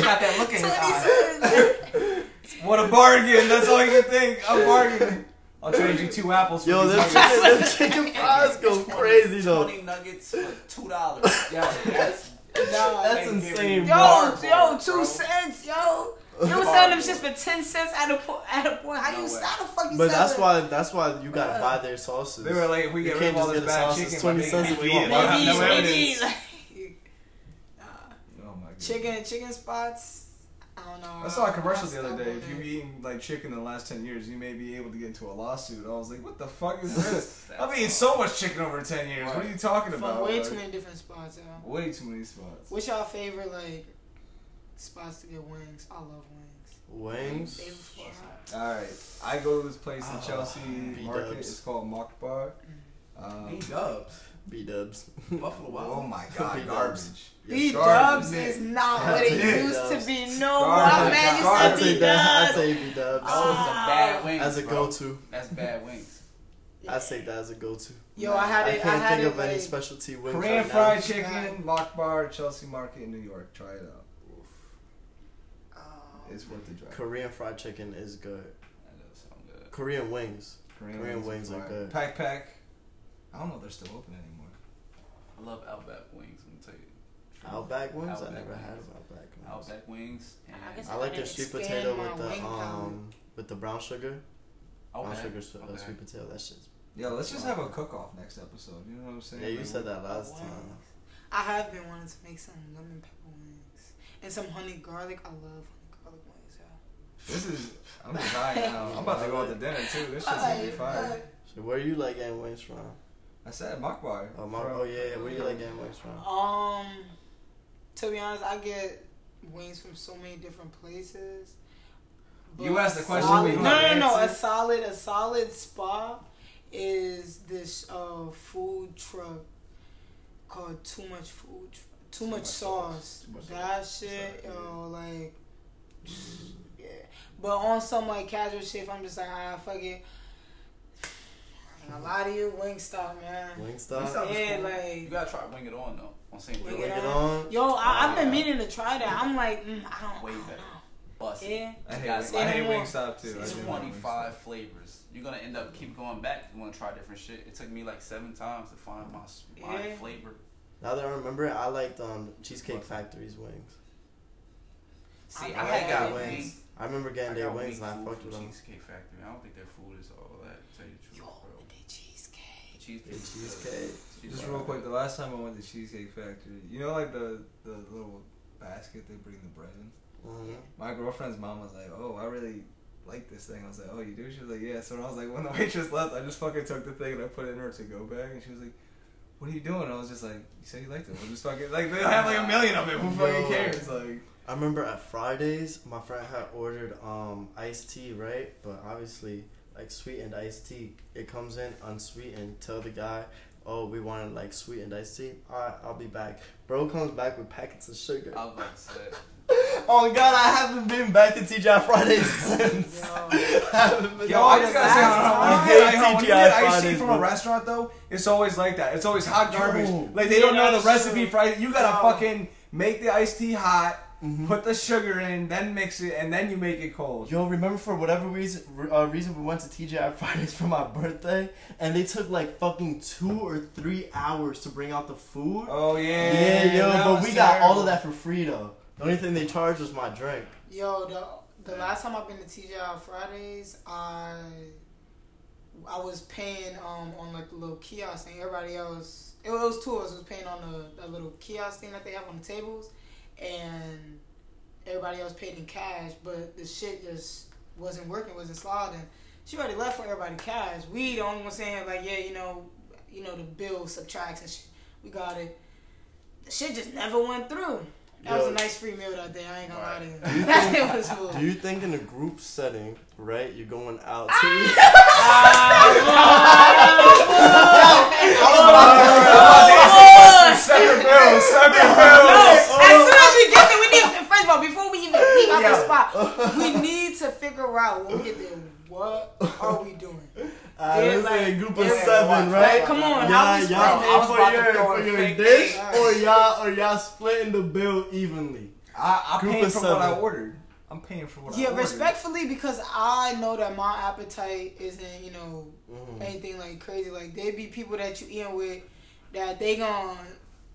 got that look in his eye. what a bargain! That's all you can think. A bargain. I'll trade you two apples for Yo, these them nuggets. chicken, them chicken fries go crazy though. Twenty nuggets for two dollars. Yeah, that's Nah, That's insane, you- Yo, bro. yo, two bro. cents, yo. You was selling them shit for ten cents at a point. At a point, how No you way. how the fuck you But that's it? why that's why you gotta buy their sauces. They were like, if we You get rid can't of all just this bad chicken, 20 cents if we you eat want have maybe, no maybe like, nah, Oh my god. chicken, chicken spots. I don't know. I saw a commercial the other day. If you've eaten like chicken in the last ten years, you may be able to get into a lawsuit. I was like, what the fuck is this? I've eaten so much chicken over ten years. What are you talking from about? way Like, too many different spots. Yo. Way too many spots. What's y'all favorite like spots to get wings? I love wings. Wings. All right, I go to this place in Oh, Chelsea B-dubs. Market. It's called Mokbar. Um, B Dubs. B Dubs. Buffalo Wild. oh my god, B-dubs. garbage. B Dubs is not what it B-dubs. used to be. No, Garbage. I'm mad you Garbage. said I'd B take that. I'd Dubs. take B Dubs. Those are Ah. bad wings. As a go-to, That's bad wings. I say that as a go-to. Yo, I had it. I, can't had think it of any like, specialty wings. Korean right now. fried chicken, Mokbar, Chelsea Market in New York. Try it out. oh, It's worth the drive. Korean fried chicken is good. That does sound good. Korean wings. Korean wings are fire. good. Pack Pack. I don't know if they're still open anymore. I love Outback wings. Let me tell you. Outback wings. I never wings. had Outback wings. Outback wings. And I guess I like their sweet expand potato my with the wing palette. um with the brown sugar. Brown okay. sugar su- uh, okay. sweet potato. That shit's. Yo, let's just have a cook off next episode. You know what I'm saying? Yeah, you Like, said that last Wings. time. I have been wanting to make some lemon pepper wings and some honey garlic. I love honey garlic wings. Yeah. This is. I'm dying now. I'm about to go out to dinner too. This shit's gonna be fire. So where are you like getting wings from? I said Mock Oh, my, oh yeah, yeah. Where you like getting wings from? Um, to be honest, I get wings from so many different places. You asked the question, solid- No, no, no. A solid, a solid spot is this uh food truck called Too Much Food. Tr- Too, much, sauce. Too much that sauce. shit, Sorry, yo, like, yeah. But on some like casual shit, if I'm just like, ah, fuck it. I ain't gonna lie to you, Wingstop, man. Wingstop. Wingstop. Yeah, You like, gotta try Wing It On though. On St. Wing Louis. Wing It it on. on. yo, I, I've been Yeah. meaning to try that. I'm like, mm, I don't, Way I don't better. know. Bust. Yeah. I hate, Guys, I hate. Wingstop too. I It's 25 flavors. You're gonna end up keep going back. You wanna try different shit. It took me like seven times to find my, my Yeah. flavor. Now that I remember it, I liked um Cheesecake Factory's wings. See, I I, like got their wings. wings. I remember I getting their got wings weak and I fucked from with them. Cheesecake Factory. I don't think their food is all that. To tell you the Yo, truth, bro. with the cheesecake. cheesecake. Just real quick, the last time I went to Cheesecake Factory, you know, like the the little basket they bring the bread in. Mhm. My girlfriend's mom was like, "Oh, I really like this thing." I was like, "Oh, you do?" She was like, "Yeah." So when I was like, when the waitress left, I just fucking took the thing and I put it in her to go bag, and she was like, "What are you doing?" I was just like, "You said you liked it. We'll just fucking like they have like a million of it. Who fucking cares?" Like, I remember at Fridays, my friend had ordered um iced tea, right? But obviously, like sweetened iced tea, it comes in unsweetened. Tell the guy, oh, we wanted like sweetened iced tea. All right, I'll be back. Bro comes back with packets of sugar. I was about. Oh God, I haven't been back to TGI Fridays since. Yo. I haven't been Yo, I just gotta say, last I hate I when you get iced tea Fridays, from a restaurant though. It's always like that. It's always hot garbage. Yo. Like they don't know the recipe true. for. You gotta Yo. fucking make the iced tea hot, Mhm. put the sugar in, then mix it, and then you make it cold. Yo, remember for whatever reason, uh, reason we went to TGI Fridays for my birthday, and they took like fucking two or three hours to bring out the food. Oh yeah, yeah, yo, but was we got all of that for free though. The only thing they charged was my drink. Yo, the the last time I've been to TGI Fridays, I I was paying um on like the little kiosk thing. Everybody else, it was two of us was paying on the, the little kiosk thing that they have on the tables, and everybody else paid in cash. But the shit just wasn't working, wasn't sliding. She already left for everybody cash. We the only one saying like, yeah, you know, you know the bill subtracts and shit. We got it. The shit just never went through. That was a nice free meal that day. I ain't gonna lie to you you. think- That was cool. Do you think in a group setting, right, you're going out to Separate bills, separate bills. as soon as we get there, we need. First of all, before we even leave the spot, we need to figure out when we get there. What are we doing? Uh, Yeah, let's say a group of yeah, seven, like, right? come on, y'all, how we y'all splitting pay it? I was for your, for your dish, eight. or y'all, or y'all splitting the bill evenly. I, I'm Group paying of for what I ordered. I'm paying for what I Yeah, ordered. respectfully, because I know that my appetite isn't, you know, Mhm. anything like crazy. Like they be people that you eating with that they gon'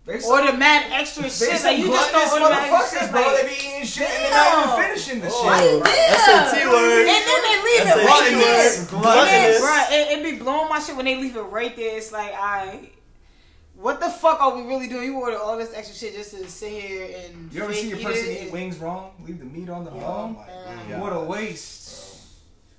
They some- order mad extra they shit. some Like you just don't order mad motherfuckers, shit. bro. Like, They be eating shit and they're not even finishing the Oh, shit. that's a T word. And then they leave That's it a right T there. word. Yeah, Gluttonous. bruh, it, it be blowing my shit when they leave it right there. It's like, I, what the fuck are we really doing? You order all this extra shit just to sit here and You ever see a person eat wings wrong? Leave the meat on the Yeah. bone? Oh my What a waste.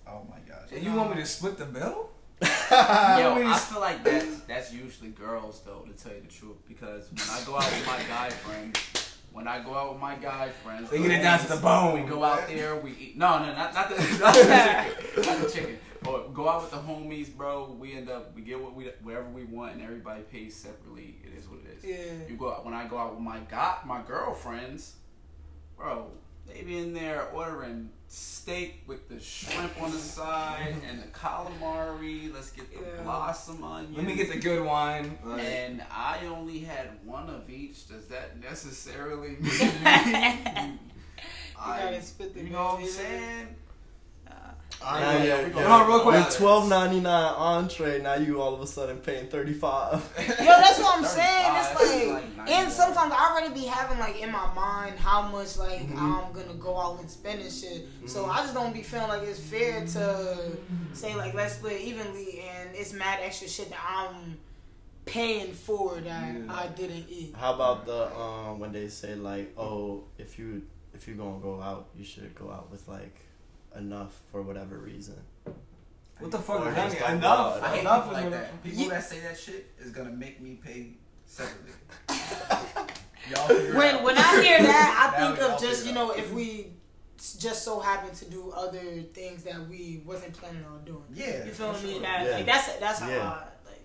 Oh my gosh. And you want me to split the bill? Yo, I feel like that's that's usually girls though, to tell you the truth, because when I go out with my guy friends, when I go out with my guy friends, They get it down to the bone. We go out there, we eat. No, no, not not the, not the chicken, not the chicken. But go out with the homies, bro. We end up we get what we whatever we want, and everybody pays separately. It is what it is. Yeah. You go out when I go out with my got my girlfriends, bro. They be in there ordering steak with the shrimp on the side mm-hmm. and the calamari. Let's get the Yeah. blossom onions. Let me get the good wine. Like, And I only had one of each. Does that necessarily mean I, gotta split the you know what I'm bill, yeah. saying? Now yeah, you- yeah, we you- gonna- Hold on, real quick. With twelve ninety nine entree, now you all of a sudden paying thirty five. Yo, that's what I'm saying. It's 35, like, like and sometimes I already be having like in my mind how much like Mhm. I'm gonna go out and spend and shit. So Mhm. I just don't be feeling like it's fair to say like let's split evenly and it's mad extra shit that I'm paying for that Yeah. I didn't eat. How about the um when they say like, oh, if you if you're gonna go out, you should go out with like enough for whatever reason. what the fuck Or does that mean? Enough. I hate Enough people like that. People Ye- that say that shit is gonna make me pay separately. Y'all When out. when I hear that, I think of just you know out. if we just so happen to do other things that we wasn't planning on doing. Yeah. You feel me? sure. That Yeah. like that's that's how Yeah. I like.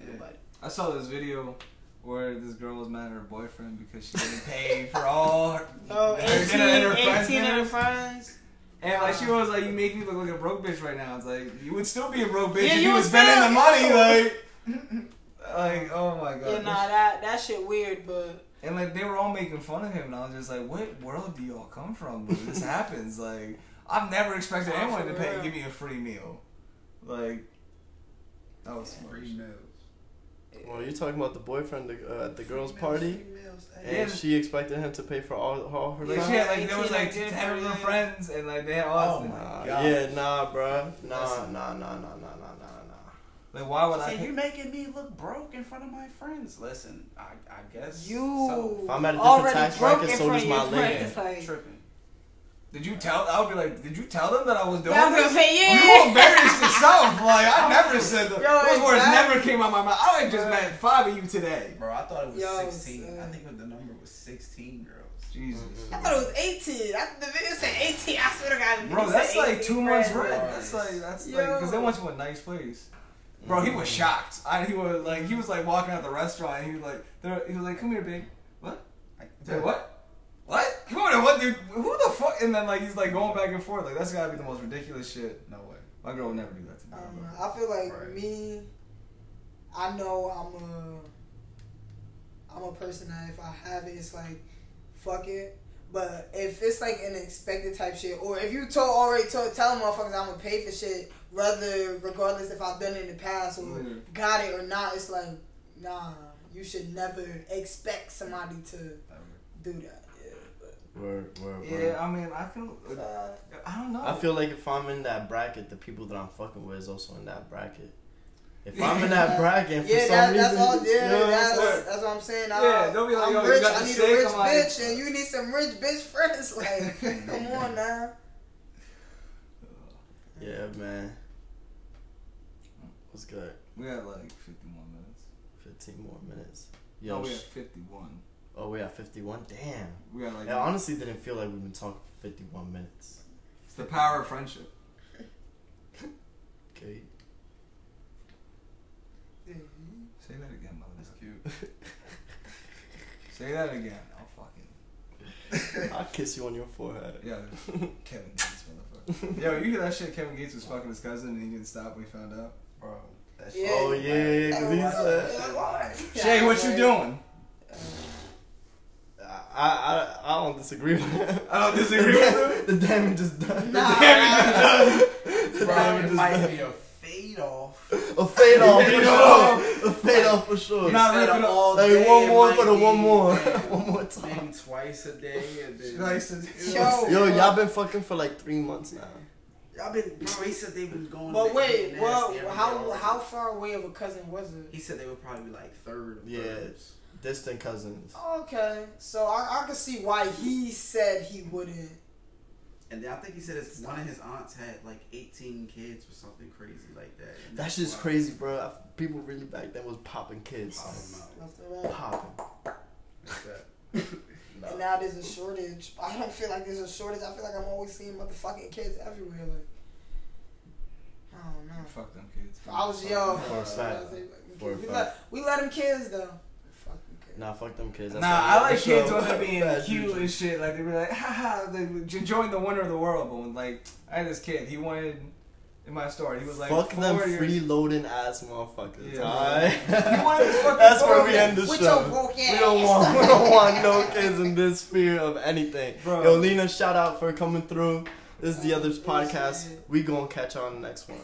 Yeah. Like, I saw this video where this girl was mad at her boyfriend because she didn't pay for all her, Oh, her 18, dinner and her friends' 18 of her friends. And like she was like, "You make me look like a broke bitch right now." It's like you would still be a broke bitch Yeah, if you you was spending the money. Like, like oh my god. Yeah, nah, that that shit weird, but And like they were all making fun of him, and I was just like, "What world do y'all come from? Where this happens? Like, I've never expected Nah, anyone to pay real. give me a free meal. Like, that was smart. Free meals. Well, you're talking about the boyfriend uh, at the girls' party, Free meals, hey. Yeah. and she expected him to pay for all all her. Like Yeah. she had like there was like like ten of her friends. friends, and like they had all. Oh my Nah, God. yeah, nah, bruh. Nah, nah, nah, nah, nah, nah, nah, nah. Like, why would I? Say, Pay? you making me look broke in front of my friends. Listen, I, I guess You so. If I'm at a different already tax broke bracket, in so front does of my lady. friends, like- tripping. Did you tell? I would be like, did you tell them that I was doing Yeah, I was this? gonna say, yeah. You embarrassed yourself. Like I never said the, Yo, those words exactly. never came out my mouth. I just met five of you today. Bro, I thought it was Yo, 16. son. I think the number was 16 girls. Jesus. I thought it was 18. I, the video said 18. I swear to God. the Bro, that's like 18 two months friends. rent. Right. That's like that's Yo. like because they went to a nice place. Bro, he was shocked. I he was like he was like walking out the restaurant. and He was like he was like come here, babe. What? I, Say what? Come on, what dude? Who the fuck? And then like he's like going back and forth. Like that's gotta be the most ridiculous shit. No way. My girl would never do that to me. I. I feel like Right. me. I know I'm a. I'm a person that if I have it, it's like, fuck it. But if it's like an expected type shit, or if you told already told tell motherfuckers I'm gonna pay for shit, rather regardless if I've done it in the past or Yeah. got it or not, it's like, nah, you should never expect somebody to do that. Yeah, Word, word, word. Yeah, I mean, I feel. uh, I don't know. I feel like if I'm in that bracket, the people that I'm fucking with is also in that bracket. If I'm in that bracket, and for yeah, some that, reason, that's all. Yeah, you know what that's, saying? that's what I'm saying. Yeah, I, don't be like, I'm yo, you rich. got I the need steak, a rich like- bitch, and you need some rich bitch friends. Like, come on now. Yeah, man. What's good? we had like 51 minutes. 15 more minutes. Yo, Yo, no, we sh- had 51. Oh, we at 51? Damn. We got like. It honestly didn't feel like we've been talking for 51 minutes. it's the power of friendship. Okay. Say that again, mother. That's cute. Say that again. I'll fucking. I'll kiss you on your forehead. Yeah, Kevin Gates, motherfucker. Yo, you hear that shit? Kevin Gates was fucking his cousin and he didn't stop when he found out. Bro, that Yeah. Oh, yeah, yeah, because he said. Shay, what you doing? I, I, I don't disagree with him. I don't disagree with The damage is done. Nah. The Bro, damage it is might done. be a fade off. A fade off for sure. A fade off for sure. Not Instead of ripping up- all Hey, day, one more for the one more. one more time. Maybe twice a day. And then, Nice. Yo. Yo, y'all been fucking for like three months now. Y'all been, bro, he said they've been going. But wait, well, how how far away of a cousin was it? He said they would probably be like third of Yeah. thirds. Distant cousins. Okay, so I, I can see why he said he wouldn't. And then I think he said his, one of his aunts had like 18 kids or something crazy like that. And That's just why- crazy, bro. People really back then was popping kids. I don't know. Left and right. Popping. That's that. And now there's a shortage. I don't feel like there's a shortage. I feel like I'm always seeing motherfucking kids everywhere. Like, I don't know. Fuck them kids. I was yo, For a fact. We let we let them kids though. Fuck. Nah, fuck them kids. That's Nah, I like kids when show. they're being Bad cute juju. and shit. Like they be like, haha, they enjoying the wonder of the world. But when, like, I had this kid. He wanted in my story. He was like, Fuck them four years- freeloading ass motherfuckers. Yeah. alright? You wanted this fucking That's where we end the show. We don't want we don't want no kids in this sphere of anything. Bro. Yo, Lena, shout out for coming through. This is the others podcast. shit. We gonna catch on the next one.